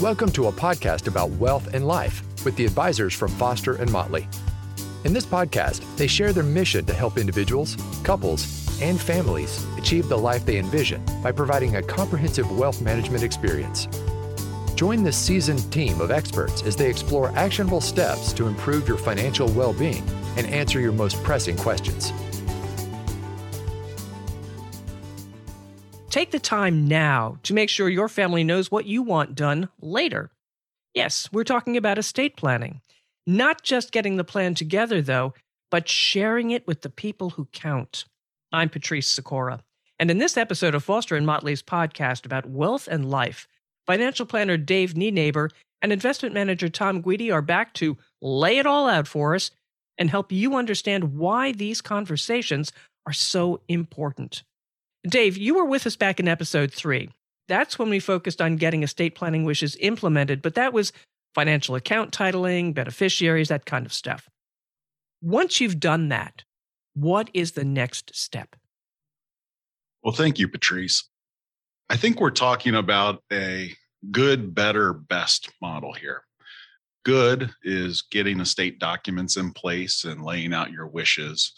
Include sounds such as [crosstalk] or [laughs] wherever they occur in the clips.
Welcome to a podcast about wealth and life with the advisors from Foster and Motley. In this podcast, they share their mission to help individuals, couples, and families achieve the life they envision by providing a comprehensive wealth management experience. Join this seasoned team of experts as they explore actionable steps to improve your financial well being and answer your most pressing questions. Take the time now to make sure your family knows what you want done later. Yes, we're talking about estate planning. Not just getting the plan together, though, but sharing it with the people who count. I'm Patrice Sikora, and in this episode of Foster and Motley's podcast about wealth and life, financial planner Dave Nienaber and investment manager Tom Guidi are back to lay it all out for us and help you understand why these conversations are so important. Dave, you were with us back in episode three. That's when we focused on getting estate planning wishes implemented, but that was financial account titling, beneficiaries, that kind of stuff. Once you've done that, what is the next step? Well, thank you, Patrice. I think we're talking about a good, better, best model here. Good is getting estate documents in place and laying out your wishes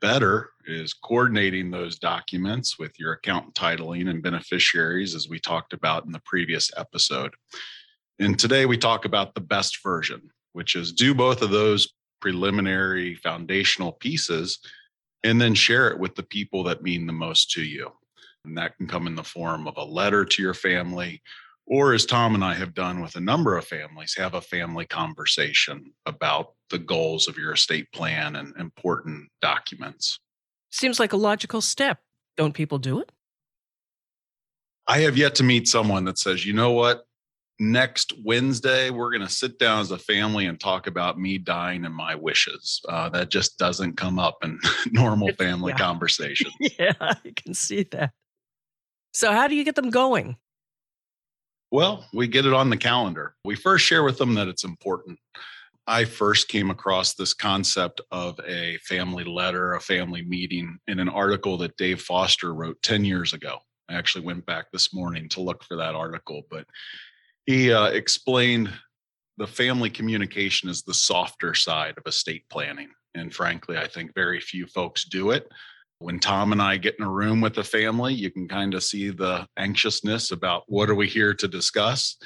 better is coordinating those documents with your account titling and beneficiaries, as we talked about in the previous episode. And today we talk about the best version, which is do both of those preliminary foundational pieces and then share it with the people that mean the most to you. And that can come in the form of a letter to your family or as Tom and I have done with a number of families, have a family conversation about the goals of your estate plan and important documents. Seems like a logical step. Don't people do it? I have yet to meet someone that says, you know what? Next Wednesday, we're going to sit down as a family and talk about me dying and my wishes. Uh, that just doesn't come up in [laughs] normal family yeah. [laughs] conversation. yeah, I can see that. So, how do you get them going? Well, we get it on the calendar. We first share with them that it's important. I first came across this concept of a family letter, a family meeting in an article that Dave Foster wrote 10 years ago. I actually went back this morning to look for that article, but he uh, explained the family communication is the softer side of estate planning. And frankly, I think very few folks do it when Tom and I get in a room with the family, you can kind of see the anxiousness about what are we here to discuss.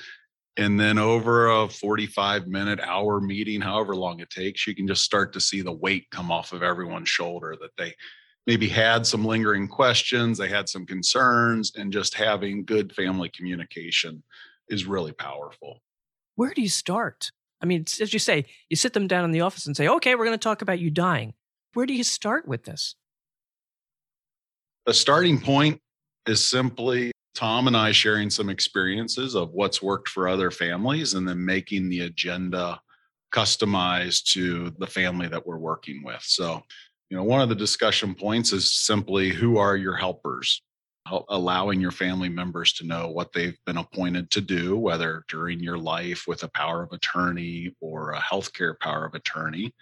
And then over a 45 minute hour meeting, however long it takes, you can just start to see the weight come off of everyone's shoulder that they maybe had some lingering questions, they had some concerns, and just having good family communication is really powerful. Where do you start? I mean, as you say, you sit them down in the office and say, okay, we're going to talk about you dying. Where do you start with this? A starting point is simply Tom and I sharing some experiences of what's worked for other families and then making the agenda customized to the family that we're working with. So, you know, one of the discussion points is simply who are your helpers? Allowing your family members to know what they've been appointed to do, whether during your life with a power of attorney or a healthcare power of attorney,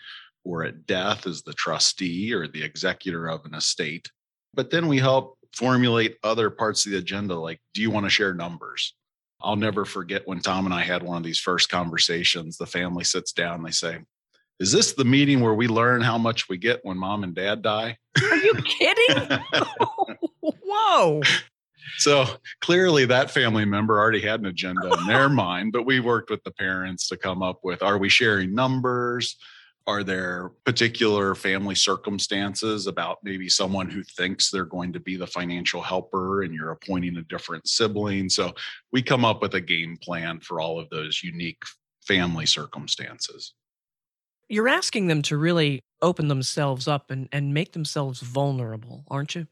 or at death as the trustee or the executor of an estate. But then we help formulate other parts of the agenda, like, do you want to share numbers? I'll never forget when Tom and I had one of these first conversations. The family sits down they say, Is this the meeting where we learn how much we get when mom and dad die? Are you [laughs] kidding? [laughs] Whoa. So clearly, that family member already had an agenda in their mind, but we worked with the parents to come up with are we sharing numbers? Are there particular family circumstances about maybe someone who thinks they're going to be the financial helper and you're appointing a different sibling? So we come up with a game plan for all of those unique family circumstances. You're asking them to really open themselves up and, and make themselves vulnerable, aren't you?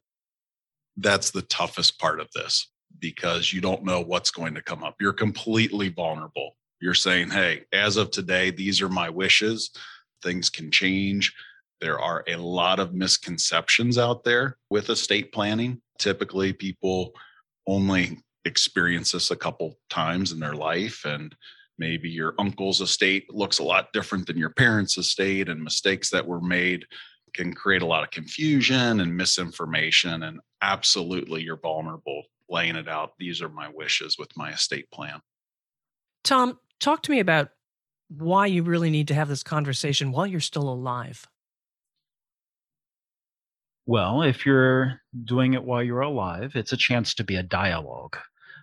That's the toughest part of this because you don't know what's going to come up. You're completely vulnerable. You're saying, hey, as of today, these are my wishes things can change. There are a lot of misconceptions out there with estate planning. Typically, people only experience this a couple times in their life and maybe your uncle's estate looks a lot different than your parents' estate and mistakes that were made can create a lot of confusion and misinformation and absolutely you're vulnerable laying it out these are my wishes with my estate plan Tom, talk to me about why you really need to have this conversation while you're still alive. Well, if you're doing it while you're alive, it's a chance to be a dialogue,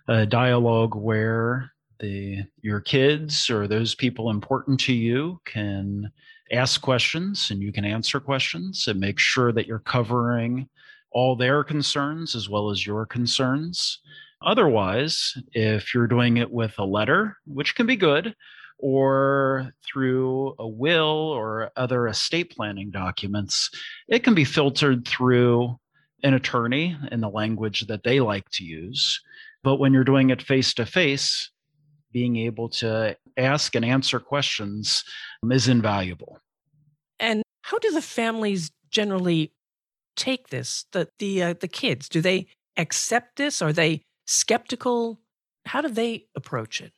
a dialogue where the your kids or those people important to you can ask questions and you can answer questions and make sure that you're covering all their concerns as well as your concerns. Otherwise, if you're doing it with a letter, which can be good, or through a will or other estate planning documents, it can be filtered through an attorney in the language that they like to use. But when you're doing it face to face, being able to ask and answer questions is invaluable. And how do the families generally take this? The the uh, the kids do they accept this? Are they skeptical? How do they approach it?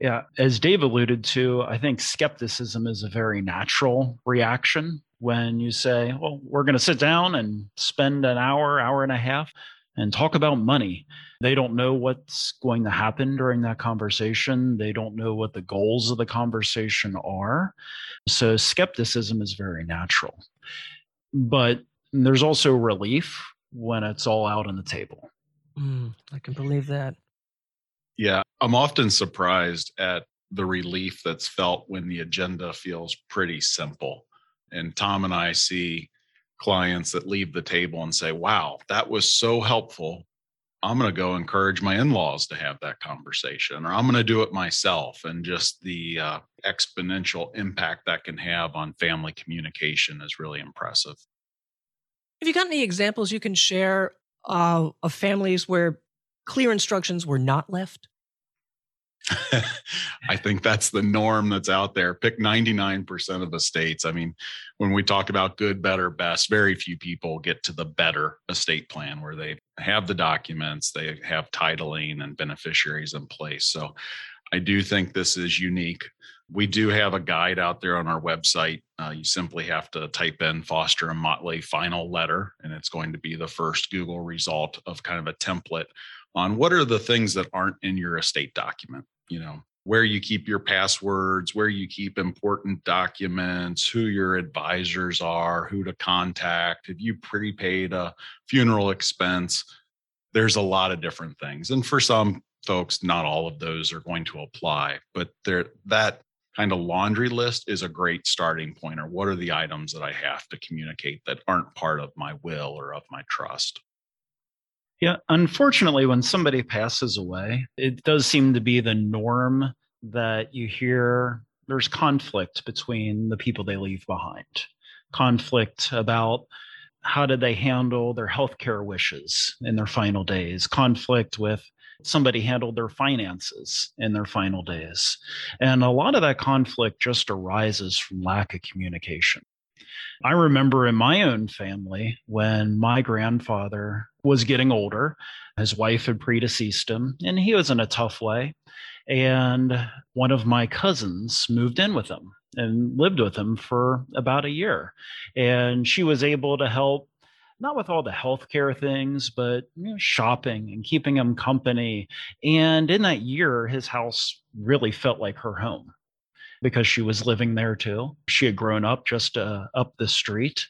Yeah, as Dave alluded to, I think skepticism is a very natural reaction when you say, well, we're going to sit down and spend an hour, hour and a half and talk about money. They don't know what's going to happen during that conversation. They don't know what the goals of the conversation are. So skepticism is very natural. But there's also relief when it's all out on the table. Mm, I can believe that. Yeah, I'm often surprised at the relief that's felt when the agenda feels pretty simple. And Tom and I see clients that leave the table and say, wow, that was so helpful. I'm going to go encourage my in laws to have that conversation, or I'm going to do it myself. And just the uh, exponential impact that can have on family communication is really impressive. Have you got any examples you can share uh, of families where clear instructions were not left? [laughs] I think that's the norm that's out there. Pick 99% of estates. I mean, when we talk about good, better, best, very few people get to the better estate plan where they have the documents, they have titling and beneficiaries in place. So I do think this is unique. We do have a guide out there on our website. Uh, you simply have to type in Foster and Motley final letter, and it's going to be the first Google result of kind of a template on what are the things that aren't in your estate document you know? Where you keep your passwords where you keep important documents who your advisors are who to contact. If you prepaid a funeral expense? There's a lot of different things and for some folks not all of those are going to apply but there that kind of laundry list is a great starting point or what are the items that i have to communicate that aren't part of my will or of my trust yeah, unfortunately, when somebody passes away, it does seem to be the norm that you hear there's conflict between the people they leave behind, conflict about how did they handle their healthcare wishes in their final days, conflict with somebody handled their finances in their final days. And a lot of that conflict just arises from lack of communication. I remember in my own family when my grandfather was getting older, his wife had predeceased him, and he was in a tough way. And one of my cousins moved in with him and lived with him for about a year. And she was able to help not with all the healthcare things, but you know, shopping and keeping him company. And in that year, his house really felt like her home because she was living there too. She had grown up just uh, up the street.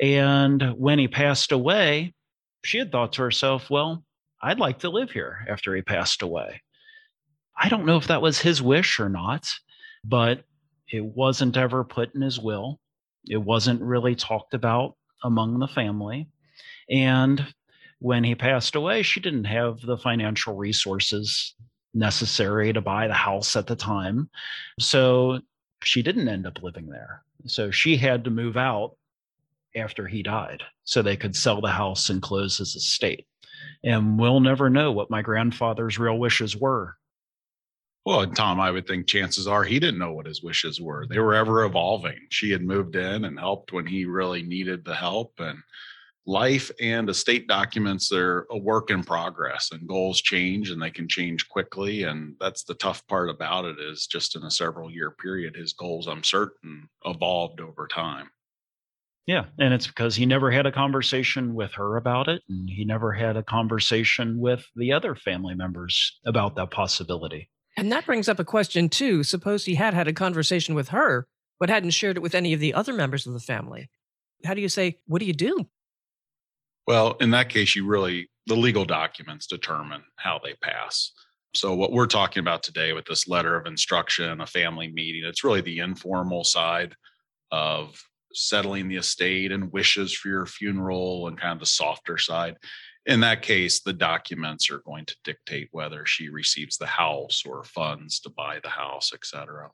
And when he passed away, she had thought to herself, well, I'd like to live here after he passed away. I don't know if that was his wish or not, but it wasn't ever put in his will. It wasn't really talked about among the family. And when he passed away, she didn't have the financial resources necessary to buy the house at the time. So she didn't end up living there. So she had to move out after he died so they could sell the house and close his estate. And we'll never know what my grandfather's real wishes were. Well, Tom, I would think chances are he didn't know what his wishes were. They were ever evolving. She had moved in and helped when he really needed the help. And life and estate documents are a work in progress and goals change and they can change quickly and that's the tough part about it is just in a several year period his goals i'm certain evolved over time yeah and it's because he never had a conversation with her about it and he never had a conversation with the other family members about that possibility And that brings up a question, too. Suppose he had had a conversation with her, but hadn't shared it with any of the other members of the family. How do you say, what do you do? Well, in that case, you really, the legal documents determine how they pass. So, what we're talking about today with this letter of instruction, a family meeting, it's really the informal side of settling the estate and wishes for your funeral and kind of the softer side. In that case, the documents are going to dictate whether she receives the house or funds to buy the house, etc.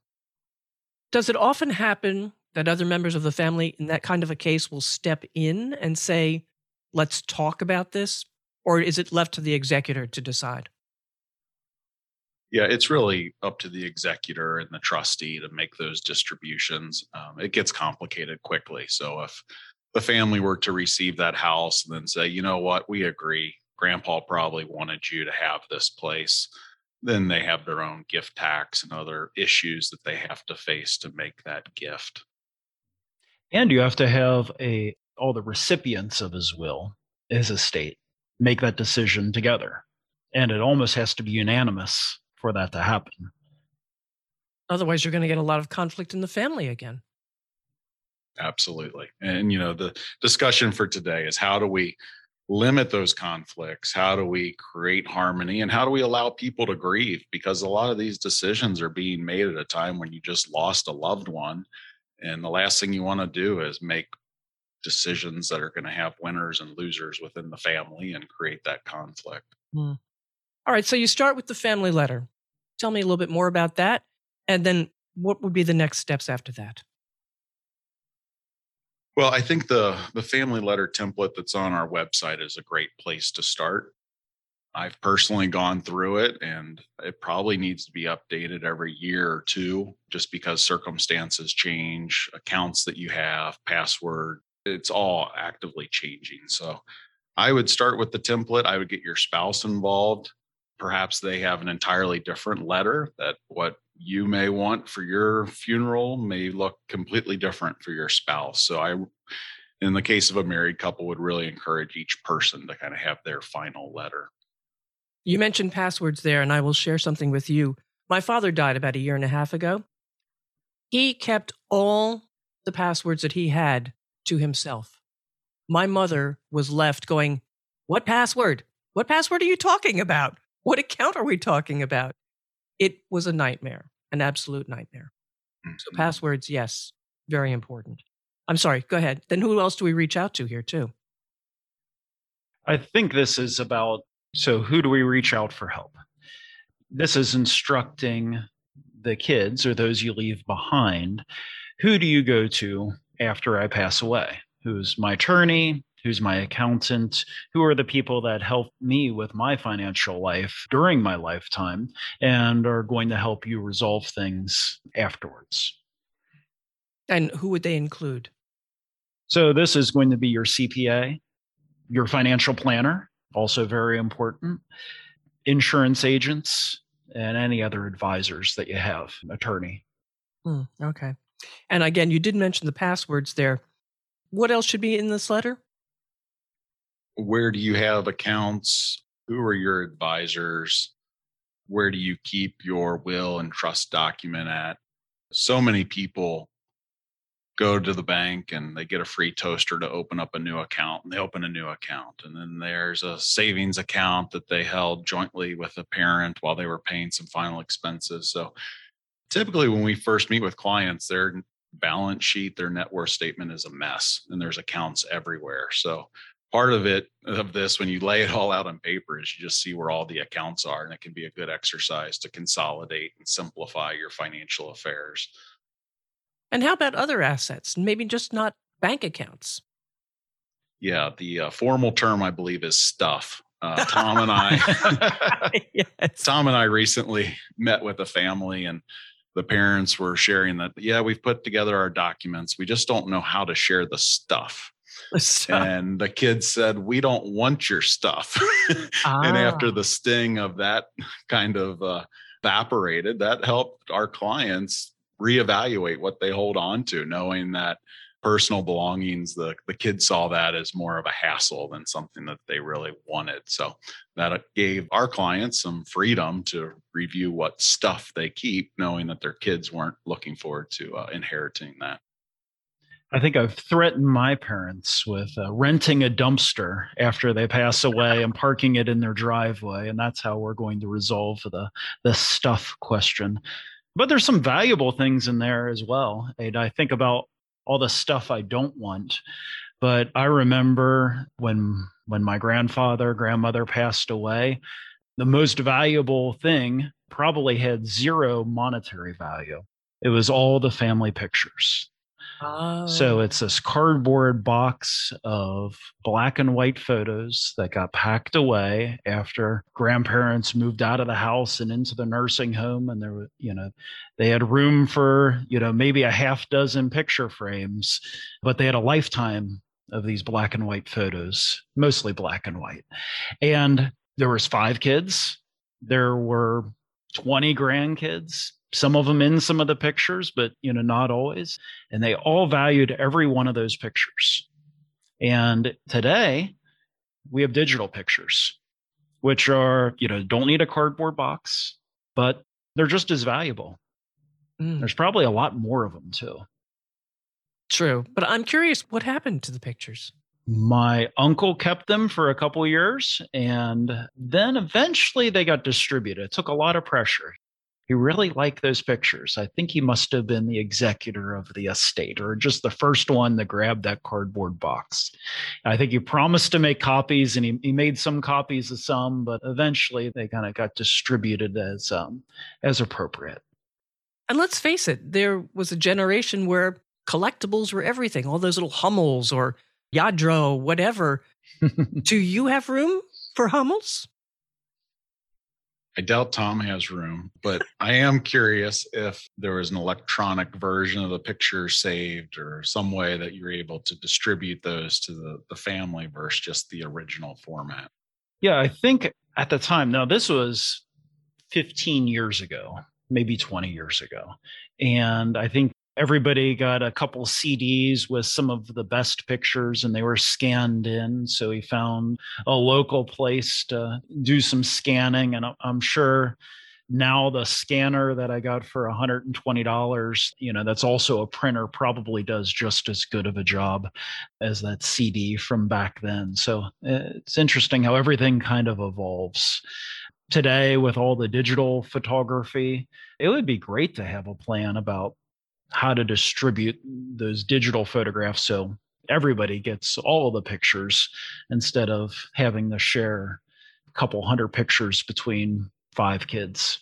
Does it often happen that other members of the family in that kind of a case will step in and say, let's talk about this? Or is it left to the executor to decide? Yeah, it's really up to the executor and the trustee to make those distributions. Um, it gets complicated quickly. So if the family were to receive that house and then say, you know what, we agree, grandpa probably wanted you to have this place, then they have their own gift tax and other issues that they have to face to make that gift. And you have to have a all the recipients of his will, his estate, make that decision together. And it almost has to be unanimous for that to happen. Otherwise, you're going to get a lot of conflict in the family again. Absolutely. And, you know, the discussion for today is how do we limit those conflicts? How do we create harmony? And how do we allow people to grieve? Because a lot of these decisions are being made at a time when you just lost a loved one. And the last thing you want to do is make decisions that are going to have winners and losers within the family and create that conflict. Hmm. All right. So you start with the family letter. Tell me a little bit more about that. And then what would be the next steps after that? Well, I think the the family letter template that's on our website is a great place to start. I've personally gone through it and it probably needs to be updated every year or two just because circumstances change, accounts that you have, password, it's all actively changing. So I would start with the template. I would get your spouse involved perhaps they have an entirely different letter that what you may want for your funeral may look completely different for your spouse. So i in the case of a married couple would really encourage each person to kind of have their final letter. You mentioned passwords there and i will share something with you. My father died about a year and a half ago. He kept all the passwords that he had to himself. My mother was left going what password? What password are you talking about what account are we talking about? It was a nightmare, an absolute nightmare. So, mm-hmm. passwords, yes, very important. I'm sorry, go ahead. Then, who else do we reach out to here, too? I think this is about so, who do we reach out for help? This is instructing the kids or those you leave behind. Who do you go to after I pass away? Who's my attorney? Who's my accountant, who are the people that help me with my financial life during my lifetime and are going to help you resolve things afterwards. And who would they include? So, this is going to be your CPA, your financial planner, also very important, insurance agents, and any other advisors that you have, attorney. Mm, okay. And again, you did mention the passwords there. What else should be in this letter? Where do you have accounts? Who are your advisors? Where do you keep your will and trust document at? So many people go to the bank and they get a free toaster to open up a new account and they open a new account and then there's a savings account that they held jointly with a parent while they were paying some final expenses so typically when we first meet with clients their balance sheet their net worth statement is a mess and there's accounts everywhere so part of it of this when you lay it all out on paper is you just see where all the accounts are and it can be a good exercise to consolidate and simplify your financial affairs. And how about other assets? Maybe just not bank accounts. Yeah the uh, formal term i believe is stuff. Uh, [laughs] tom and i [laughs] yes. tom and i recently met with a family and the parents were sharing that yeah we've put together our documents. We just don't know how to share the stuff [laughs] and the kids said, We don't want your stuff. ah. [laughs] And after the sting of that kind of uh, evaporated, that helped our clients reevaluate what they hold on to, knowing that personal belongings, the, the kids saw that as more of a hassle than something that they really wanted. So that gave our clients some freedom to review what stuff they keep, knowing that their kids weren't looking forward to uh, inheriting that. I think I've threatened my parents with uh, renting a dumpster after they pass away and parking it in their driveway, and that's how we're going to resolve the the stuff question. But there's some valuable things in there as well. And I think about all the stuff I don't want. But I remember when when my grandfather, grandmother passed away, the most valuable thing probably had zero monetary value. It was all the family pictures. So oh. it's this cardboard box of black and white photos that got packed away after grandparents moved out of the house and into the nursing home. And there were, you know, they had room for, you know, maybe a half dozen picture frames, but they had a lifetime of these black and white photos, mostly black and white. And there was five kids. There were 20 grandkids some of them in some of the pictures, but you know, not always. And they all valued every one of those pictures. And today we have digital pictures, which are, you know, don't need a cardboard box, but they're just as valuable. Mm. There's probably a lot more of them too. True. But I'm curious what happened to the pictures? My uncle kept them for a couple years and then eventually they got distributed. It took a lot of pressure he really liked those pictures. I think he must have been the executor of the estate or just the first one to grab that cardboard box. I think he promised to make copies and he, he made some copies of some, but eventually they kind of got distributed as um, as appropriate. And let's face it, there was a generation where collectibles were everything, all those little Hummels or Lladró, whatever. [laughs] Do you have room for Hummels? I doubt Tom has room, but I am curious if there was an electronic version of the picture saved or some way that you're able to distribute those to the, the family versus just the original format. Yeah, I think at the time, now this was 15 years ago, maybe 20 years ago. And I think everybody got a couple CDs with some of the best pictures and they were scanned in. So he found a local place to do some scanning. And I'm sure now the scanner that I got for $120, you know, that's also a printer probably does just as good of a job as that CD from back then. So eh, it's interesting how everything kind of evolves today with all the digital photography, it would be great to have a plan about how to distribute those digital photographs so everybody gets all of the pictures instead of having to share a couple hundred pictures between five kids.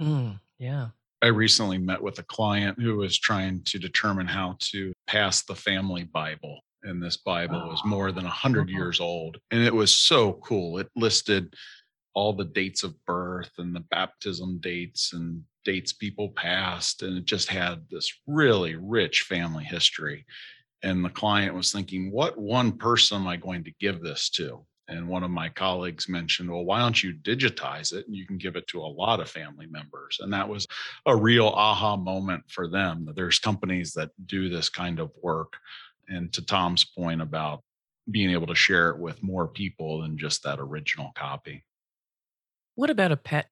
Mm, yeah. I recently met with a client who was trying to determine how to pass the family Bible. And this Bible was more than 100 years old. And it was so cool. It listed all the dates of birth and the baptism dates and dates people passed and it just had this really rich family history. And the client was thinking what one person am i going to give this to? And one of my colleagues mentioned well why don't you digitize it and you can give it to a lot of family members? And that was a real aha moment for them that there's companies that do this kind of work. And to tom's point about being able to share it with more people than just that original copy. What about a pet?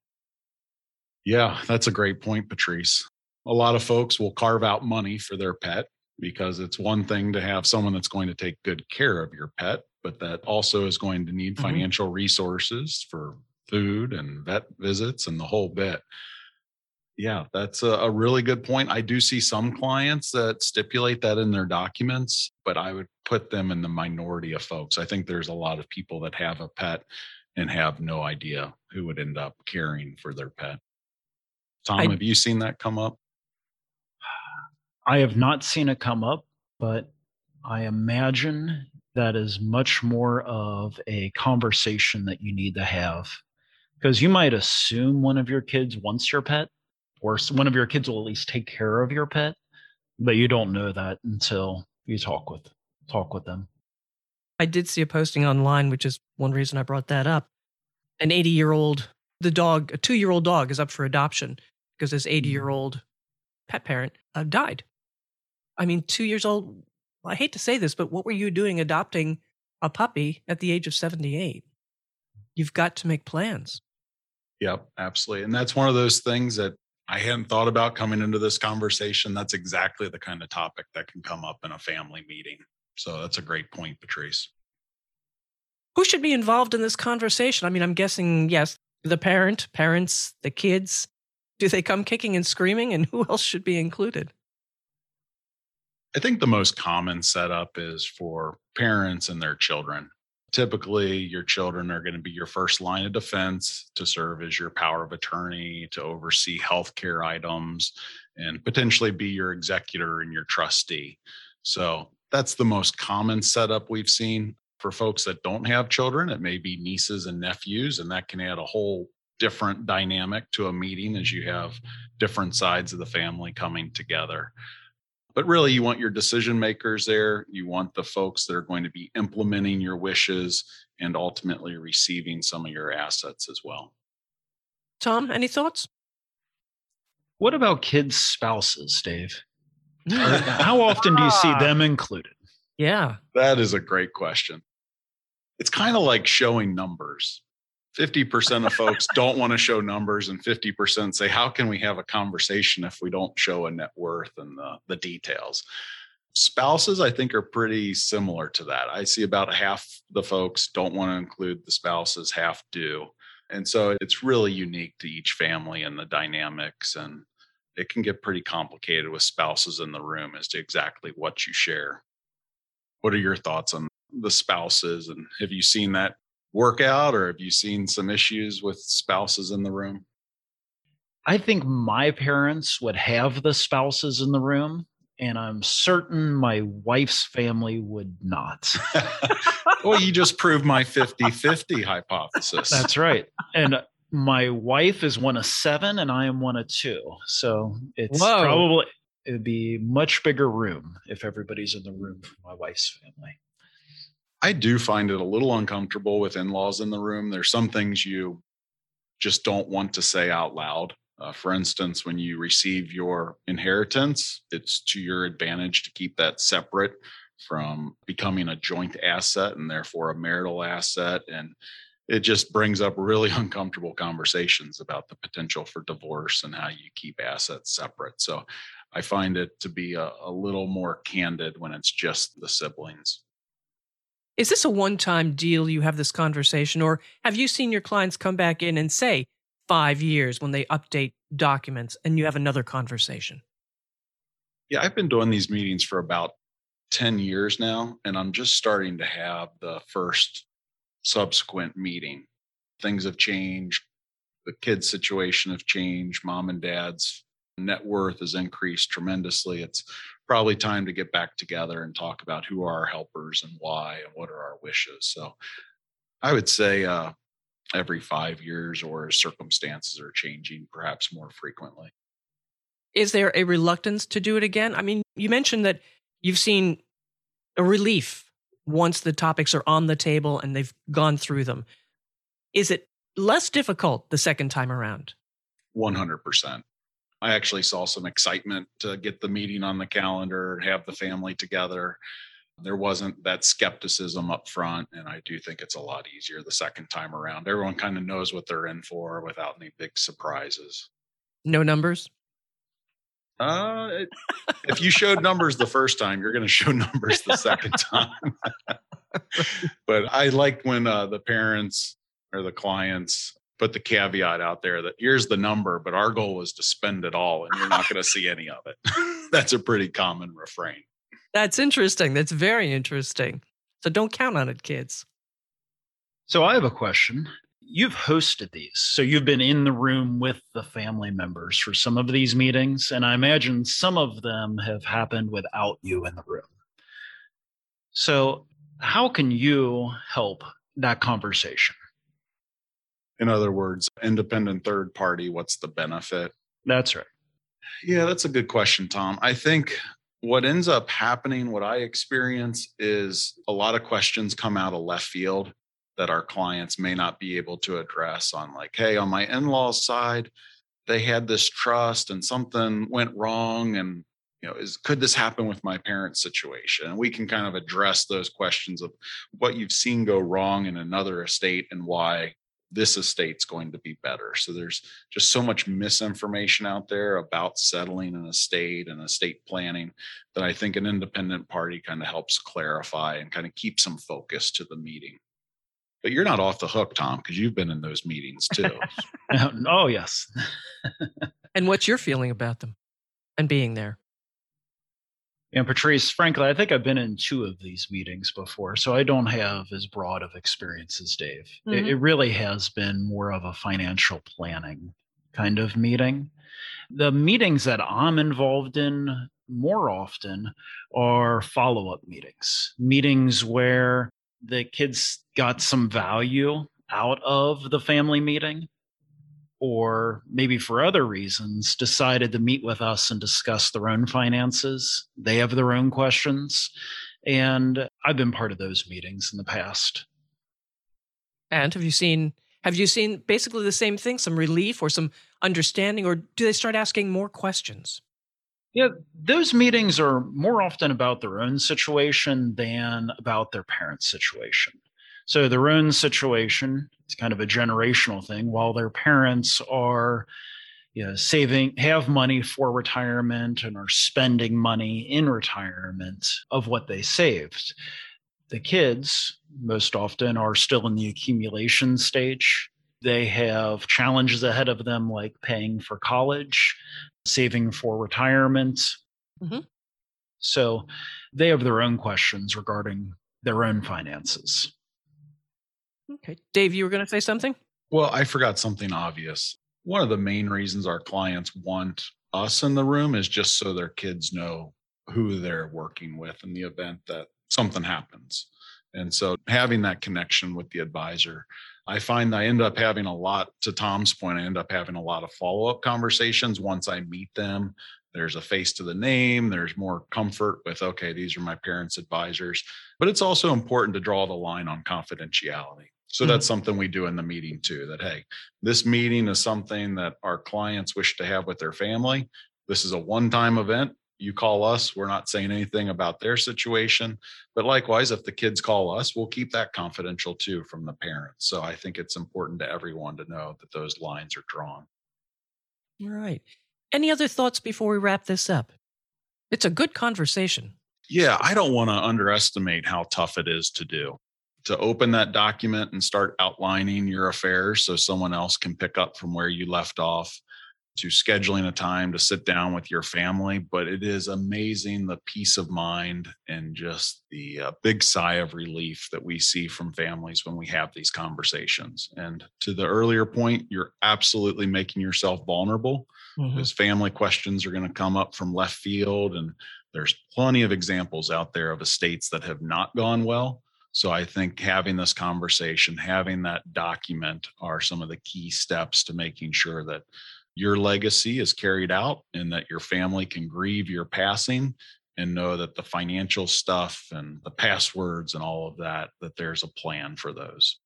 Yeah, that's a great point, Patrice. A lot of folks will carve out money for their pet because it's one thing to have someone that's going to take good care of your pet, but that also is going to need mm-hmm. financial resources for food and vet visits and the whole bit. Yeah, that's a, a, really good point. I do see some clients that stipulate that in their documents, but I would put them in the minority of folks. I think there's a lot of people that have a pet and have no idea who would end up caring for their pet. Tom, I, have you seen that come up? I have not seen it come up, but I imagine that is much more of a conversation that you need to have because you might assume one of your kids wants your pet or one of your kids will at least take care of your pet but you don't know that until you talk with talk with them I did see a posting online, which is one reason I brought that up. An 80 year old, the dog, a two year old dog is up for adoption because his 80 year old pet parent uh, died. I mean, two years old, I hate to say this, but what were you doing adopting a puppy at the age of 78? You've got to make plans. Yep, absolutely. And that's one of those things that I hadn't thought about coming into this conversation. That's exactly the kind of topic that can come up in a family meeting. So that's a great point, Patrice. Who should be involved in this conversation? I mean, I'm guessing, yes, the parent, parents, the kids. Do they come kicking and screaming? And who [laughs] else should be included? I think the most common setup is for parents and their children. Typically, your children are going to be your first line of defense to serve as your power of attorney, to oversee healthcare items, and potentially be your executor and your trustee. So that's the most common setup we've seen. For folks that don't have children, it may be nieces and nephews, and that can add a whole different dynamic to a meeting as you have different sides of the family coming together. But really you want your decision makers there. You want the folks that are going to be implementing your wishes and ultimately receiving some of your assets as well. Tom any thoughts? What about kids spouses dave? [laughs] How often do you see [laughs] them included? Yeah. That is a great question it's kind of like showing numbers. 50% of folks [laughs] don't want to show numbers and 50% say how can we have a conversation if we don't show a net worth and the, the details? Spouses i think are pretty similar to that. I see about half the folks don't want to include the spouses half do. And so it's really unique to each family and the dynamics and it can get pretty complicated with spouses in the room as to exactly what you share. What are your thoughts on the spouses and have you seen that work out or have you seen some issues with spouses in the room? I think my parents would have the spouses in the room, and I'm certain my wife's family would not. [laughs] well, you just proved my 50 50 hypothesis. That's right. And my wife is one of seven, and I am one of two. So it's Whoa. probably, it'd be much bigger room if everybody's in the room for my wife's family. I do find it a little uncomfortable with in laws in the room. There's some things you just don't want to say out loud. Uh, for instance, when you receive your inheritance, it's to your advantage to keep that separate from becoming a joint asset and therefore a marital asset. And it just brings up really [laughs] uncomfortable conversations about the potential for divorce and how you keep assets separate. So I find it to be a, a little more candid when it's just the siblings. Is this a one time deal you have this conversation, or have you seen your clients come back in and say five years when they update documents and you have another conversation? Yeah, I've been doing these meetings for about 10 years now, and I'm just starting to have the first subsequent meeting. Things have changed. The kids' situation have changed. Mom and dad's net worth has increased tremendously. It's probably time to get back together and talk about who are our helpers and why and what are our wishes. So I would say uh, every five years or circumstances are changing, perhaps more frequently. Is there a reluctance to do it again? I mean, you mentioned that you've seen a relief once the topics are on the table and they've gone through them. Is it less difficult the second time around? 100%. I actually saw some excitement to get the meeting on the calendar, have the family together. There wasn't that skepticism up front. And I do think it's a lot easier the second time around. Everyone kind of knows what they're in for without any big surprises. No numbers? Uh, it, if you showed numbers the first time, you're going to show numbers the second [laughs] time. [laughs] but I like when uh, the parents or the clients put the caveat out there that here's the number, but our goal is to spend it all and you're not going to see any of it. [laughs] That's a pretty common refrain. That's interesting. That's very interesting. So don't count on it, kids. So I have a question. You've hosted these. So you've been in the room with the family members for some of these meetings. And I imagine some of them have happened without you in the room. So, how can you help that conversation? In other words, independent third party, what's the benefit? That's right. Yeah, that's a good question, Tom. I think what ends up happening, what I experience is a lot of questions come out of left field that our clients may not be able to address on like, hey, on my in-laws side, they had this trust and something went wrong and you know, is could this happen with my parents' situation? And we can kind of address those questions of what you've seen go wrong in another estate and why this estate's going to be better. So there's just so much misinformation out there about settling an estate and estate planning that I think an independent party kind of helps clarify and kind of keep some focus to the meeting. But you're not off the hook, Tom, because you've been in those meetings too. [laughs] oh, yes. [laughs] and what's your feeling about them and being there? And Patrice, frankly, I think I've been in two of these meetings before, so I don't have as broad of experience as Dave. Mm-hmm. It, it really has been more of a financial planning kind of meeting. The meetings that I'm involved in more often are follow up meetings, meetings where the kids got some value out of the family meeting or maybe for other reasons decided to meet with us and discuss their own finances. They have their own questions. And I've been part of those meetings in the past. And have you seen have you seen basically the same thing, some relief or some understanding, or do they start asking more questions? Yeah, those meetings are more often about their own situation than about their parents' situation. So their own situation, it's kind of a generational thing, while their parents are you know, saving, have money for retirement and are spending money in retirement of what they saved. The kids, most often, are still in the accumulation stage. They have challenges ahead of them, like paying for college, saving for retirement. Mm-hmm. So they have their own questions regarding their own finances. Okay. Dave, you were going to say something? Well, I forgot something obvious. One of the main reasons our clients want us in the room is just so their kids know who they're working with in the event that something happens. And so having that connection with the advisor, I find I end up having a lot, to Tom's point, I end up having a lot of follow up conversations once I meet them. There's a face to the name, there's more comfort with, okay, these are my parents' advisors. But it's also important to draw the line on confidentiality. So that's mm-hmm. something we do in the meeting too. That hey, this meeting is something that our clients wish to have with their family. This is a one-time event. You call us. We're not saying anything about their situation. But likewise, if the kids call us, we'll keep that confidential too from the parents. So I think it's important to everyone to know that those lines are drawn. All right. Any other thoughts before we wrap this up? It's a good conversation. Yeah, I don't want to underestimate how tough it is to do to open that document and start outlining your affairs so someone else can pick up from where you left off to scheduling a time to sit down with your family. But it is amazing the peace of mind and just the uh, big sigh of relief that we see from families when we have these conversations. And to the earlier point you're absolutely making yourself vulnerable mm-hmm. because family questions are going to come up from left field. And there's plenty of examples out there of estates that have not gone well so I think having this conversation, having that document are some of the key steps to making sure that your legacy is carried out and that your family can grieve your passing and know that the financial stuff and the passwords and all of that that there's a plan for those.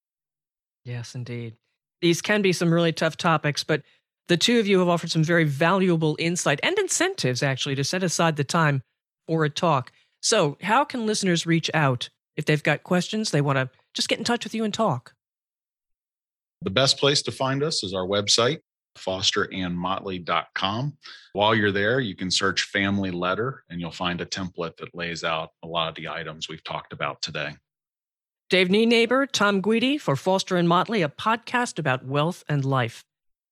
Yes, indeed. These can be some really tough topics, but the two of you have offered some very valuable insight and incentives actually to set aside the time for a talk. So, how can listeners reach out if they've got questions, they want to just get in touch with you and talk. The best place to find us is our website, fosterandmotley.com. While you're there, you can search family letter and you'll find a template that lays out a lot of the items we've talked about today. Dave Nienaber, Tom Guidi for Foster and Motley, a podcast about wealth and life.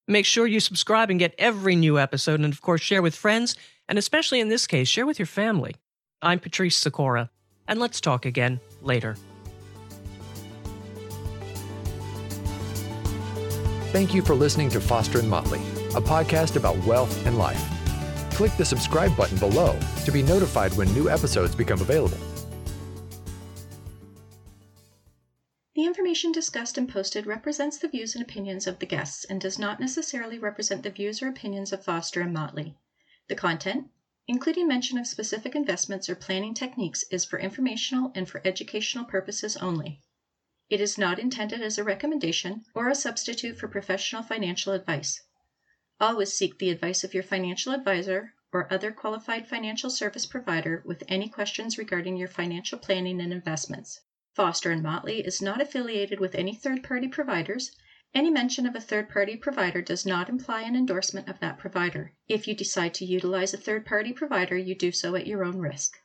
Make sure you subscribe and get every new episode, and of course, share with friends, and especially in this case, share with your family. I'm Patrice Sikora, and let's talk again later. Thank you for listening to Foster and Motley, a podcast about wealth and life. Click the subscribe button below to be notified when new episodes become available. The information discussed and posted represents the views and opinions of the guests and does not necessarily represent the views or opinions of Foster and Motley. The content, including mention of specific investments or planning techniques, is for informational and for educational purposes only. It is not intended as a recommendation or a substitute for professional financial advice. Always seek the advice of your financial advisor or other qualified financial service provider with any questions regarding your financial planning and investments. Foster and Motley is not affiliated with any third-party providers. Any mention of a third-party provider does not imply an endorsement of that provider. If you decide to utilize a third-party provider, you do so at your own risk.